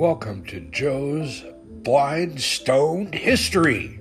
Welcome to Joe's Blind Stoned History.